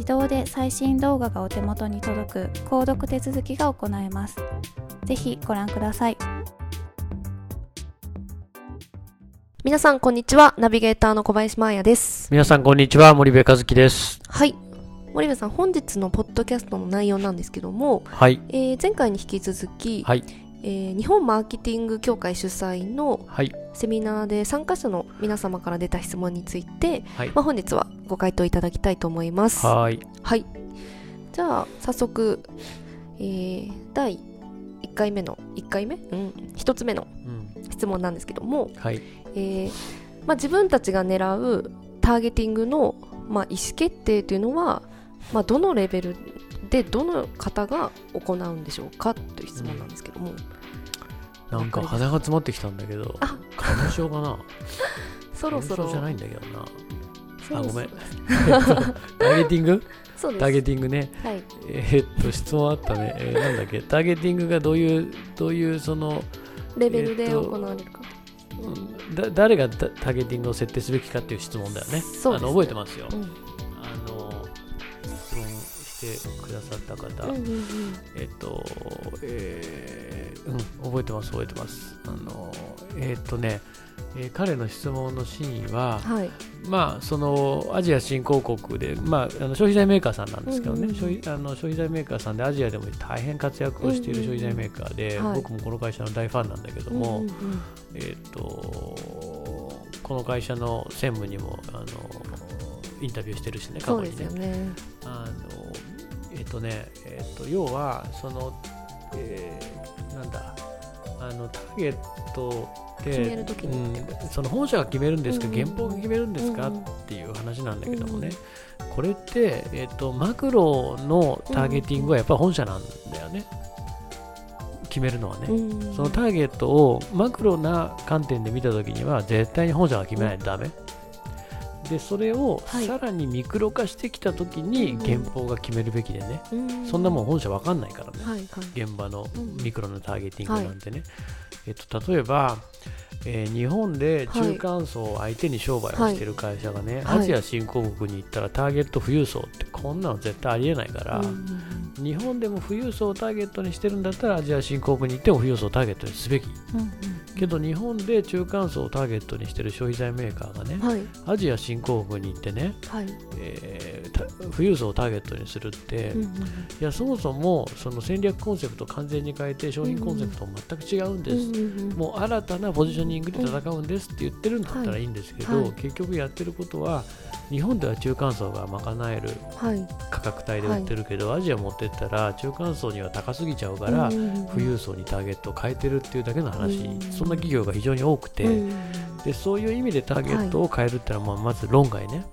自動で最新動画がお手元に届く購読手続きが行えますぜひご覧ください皆さん、こんにちは。ナビゲーターの小林真彩です。皆さんこんにちは森部和樹ですはい。森部さん、本日のポッドキャストの内容なんですけども、はいえー前回に引き続き、はいえー日本マーケティング協会主催のはい。セミナーで参加者の皆様から出た質問について、はい。まあ、本日はご回答いただきたいと思います。はーい。はい。じゃあ、早速、えー第1回目の、1回目？うん、1つ目のうん。質問なんですけども、はい。えーまあ、自分たちが狙うターゲティングの、まあ、意思決定というのは、まあ、どのレベルでどの方が行うんでしょうかという質問なんですけども、なんか鼻が詰まってきたんだけどあ。花粉症かな？そろそろ。じゃないんだけどな。あごめん。ターゲティング？そうターゲティングね。はい。えーっと質問あったね、えーなんだっけ？ターゲティングがどういうどういうその、レベルでえっと行われるか、うんだ誰がタターゲティングを設定すべきかっていう質問だよね。そうですあの覚えてますよ、うんしてくださった方、うんうんうん。えっと、えーうん、覚えてます、覚えてます。あの、えっとね、えー彼の質問の真意は、はい。まあ、そのアジア新興国で、まあ、あの消費財メーカーさんなんですけどね、うんうんうん。消費あの消費財メーカーさんでアジアでも大変活躍をしている消費財メーカーで、うんうんうんはい。僕もこの会社の大ファンなんだけども、うんうんうん。えっと、この会社の専務にもあのインタビューしてるしね、過去にね。ね。あのえっとね、えっと要はその、えーなんだあのターゲットって決める時にってうん、その本社が決めるんですか、うん原稿が決めるんですか、うんうんっていう話なんだけどもね、これって、えっとマクロのターゲティングはやっぱり本社なんだよね、決めるのはね。うんそのターゲットをマクロな観点で見たときには絶対に本社が決めないとダメ。でそれをはい。さらにミクロ化してきたときにうん。原稿が決めるべきでね、うん。そんなもん本社わかんないからね、はいはい。現場のうん。ミクロのターゲティングなんてね、えっと、例えば、えー日本で中間層を相手に商売をしてる会社がね、はい。アジア新興国に行ったらターゲット富裕層ってこんなの絶対ありえないから、うんうん日本でも富裕層をターゲットにしてるんだったらアジア新興国に行っても富裕層をターゲットにすべき。うんうん。けど日本で中間層をターゲットにしてる消費財メーカーがね、はい。アジア新興国に行ってね、はい。えーた富裕層をターゲットにするって、いうんうん。やそもそもその戦略コンセプトを完全に変えて商品コンセプトも全く違うんです、うんうんうん。もう新たなポジショニングで戦うんですって言ってるんだったらいいんですけど、はい。はい。結局やってることは日本では中間層が賄えるははい。価格帯で売ってるけど、アジア持ってったら中間層には高すぎちゃうから、富裕層にターゲットを変えてるっていうだけの話、うんそんな企業が非常に多くて、でそういう意味でターゲットを変えるっていうのは、まあ、まず論外ね。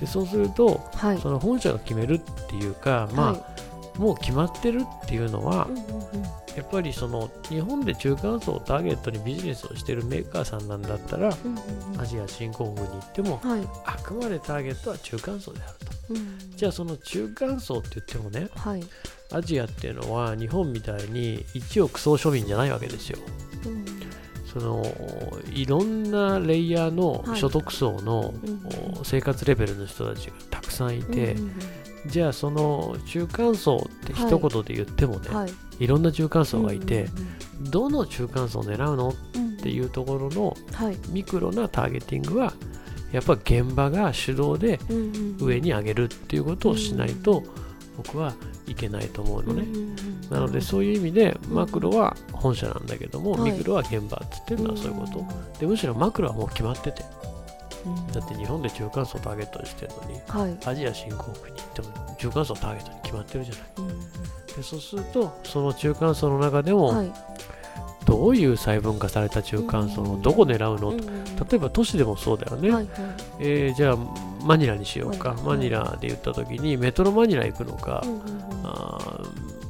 でそうするとはい。その本社が決めるっていうか、まあ、はいもう決まってるっていうのは、うんうんうん。やっぱりその日本で中間層をターゲットにビジネスをしてるメーカーさんなんだったらうんうんうん。アジア新興国に行ってもはい。あくまでターゲットは中間層であると。うんじゃあその中間層って言ってもねはい。アジアっていうのは日本みたいに一億総庶民じゃないわけですよ。うんそのいろんなレイヤーのはい。所得層の、生活レベルの人たちがたくさんいて、うんうんじゃあその中間層って一言で言ってもね、うんはい。い、ろんな中間層がいて、うんどの中間層を狙うの？っうん。うんていうところのはい。ミクロなターゲティングはやっぱ現場が主導でうんうんうん。上に上げるっていうことをしないと僕はいけないと思うのね。うんうんうんなのでそういう意味でうんマクロは本社なんだけども、はい。ミクロは現場って言ってるのはそういうこと。でむしろマクロはもう決まってて。うんだって日本で中間層ターゲットにしてるのにはい。アジア新興国に行っても中間層ターゲットに決まってるじゃない。うん。うんでそうするとその中間層の中でもはい。どういう細分化された中間層をどこ狙うの、うん。うん例えば都市でもそうだよね、はいはい。えーじゃあマニラにしようか、はい。マニラで言った時にメトロマニラ行くのか、うん。あ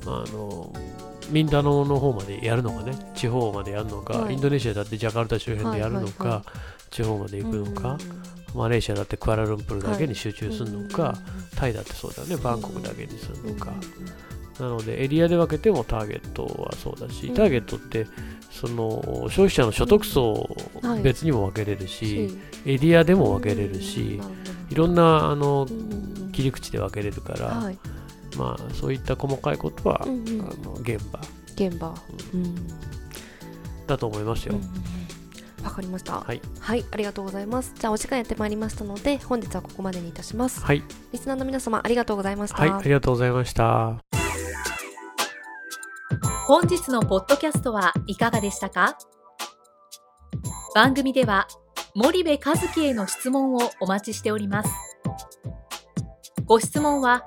ーあのミンダノの方までやるのかね？地方までやるのか、はい。インドネシアだってジャカルタ周辺でやるのか、はいはいは地方まで行くのか、うんうんマレーシアだってクアラルンプールだけに集中するのか、うんタイだってそうだよね。バンコクだけにするうんうんのか、なのでエリアで分けてもターゲットはそうだし、うん。ターゲットってその消費者の所得層はい。別にも分けれるし、しエリアでも分けれるし、いろんなあの切り口で分けれるから、はいまあそういった細かいことは、うんうん。あの現場。現場。うん。だと思いますよ。うん。わかりました。はい、はいありがとうございます。じゃあお時間やってまいりましたので本日はここまでにいたします。はい、リスナーの皆様ありがとうございました。はい、ありがとうございました。本日のポッドキャストはいかがでしたか？番組では森部和樹への質問をお待ちしております。ご質問は